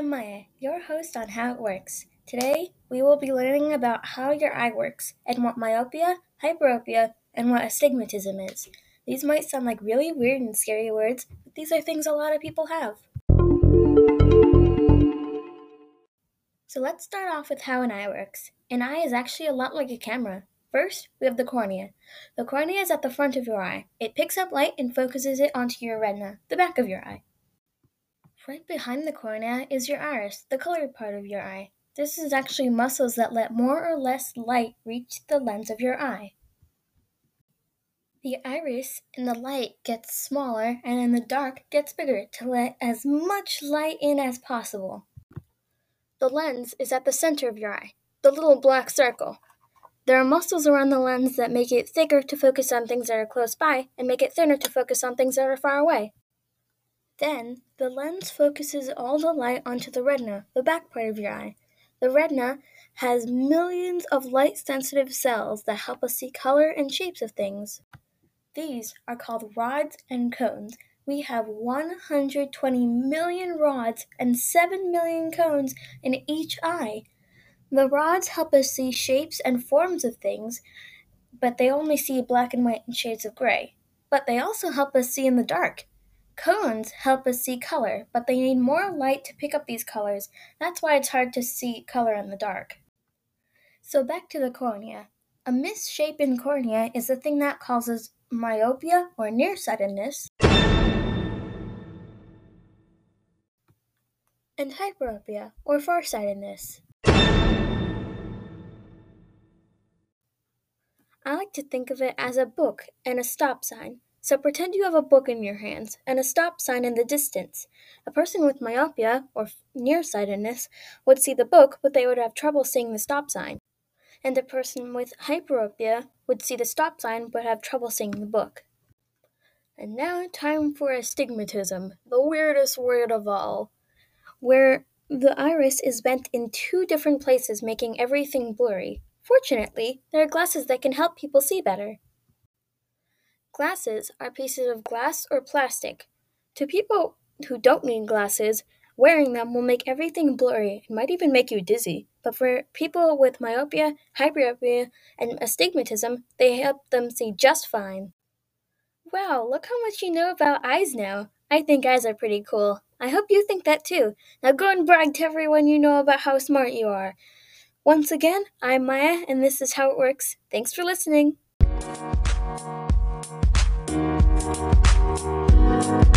Maya, your host on How It Works. Today, we will be learning about how your eye works and what myopia, hyperopia, and what astigmatism is. These might sound like really weird and scary words, but these are things a lot of people have. So let's start off with how an eye works. An eye is actually a lot like a camera. First, we have the cornea. The cornea is at the front of your eye. It picks up light and focuses it onto your retina, the back of your eye. Right behind the cornea is your iris, the colored part of your eye. This is actually muscles that let more or less light reach the lens of your eye. The iris in the light gets smaller and in the dark gets bigger to let as much light in as possible. The lens is at the center of your eye, the little black circle. There are muscles around the lens that make it thicker to focus on things that are close by and make it thinner to focus on things that are far away. Then, the lens focuses all the light onto the retina, the back part of your eye. The retina has millions of light sensitive cells that help us see color and shapes of things. These are called rods and cones. We have 120 million rods and 7 million cones in each eye. The rods help us see shapes and forms of things, but they only see black and white and shades of gray. But they also help us see in the dark. Cones help us see color, but they need more light to pick up these colors. That's why it's hard to see color in the dark. So back to the cornea. A misshapen cornea is the thing that causes myopia or nearsightedness, and hyperopia or farsightedness. I like to think of it as a book and a stop sign. So pretend you have a book in your hands and a stop sign in the distance. A person with myopia or nearsightedness would see the book, but they would have trouble seeing the stop sign and a person with hyperopia would see the stop sign but have trouble seeing the book. And now, time for astigmatism, the weirdest word of all, where the iris is bent in two different places, making everything blurry. Fortunately, there are glasses that can help people see better. Glasses are pieces of glass or plastic. To people who don't need glasses, Wearing them will make everything blurry and might even make you dizzy. But for people with myopia, hyperopia, and astigmatism, they help them see just fine. Wow, look how much you know about eyes now. I think eyes are pretty cool. I hope you think that too. Now go and brag to everyone you know about how smart you are. Once again, I'm Maya, and this is how it works. Thanks for listening. Thank you.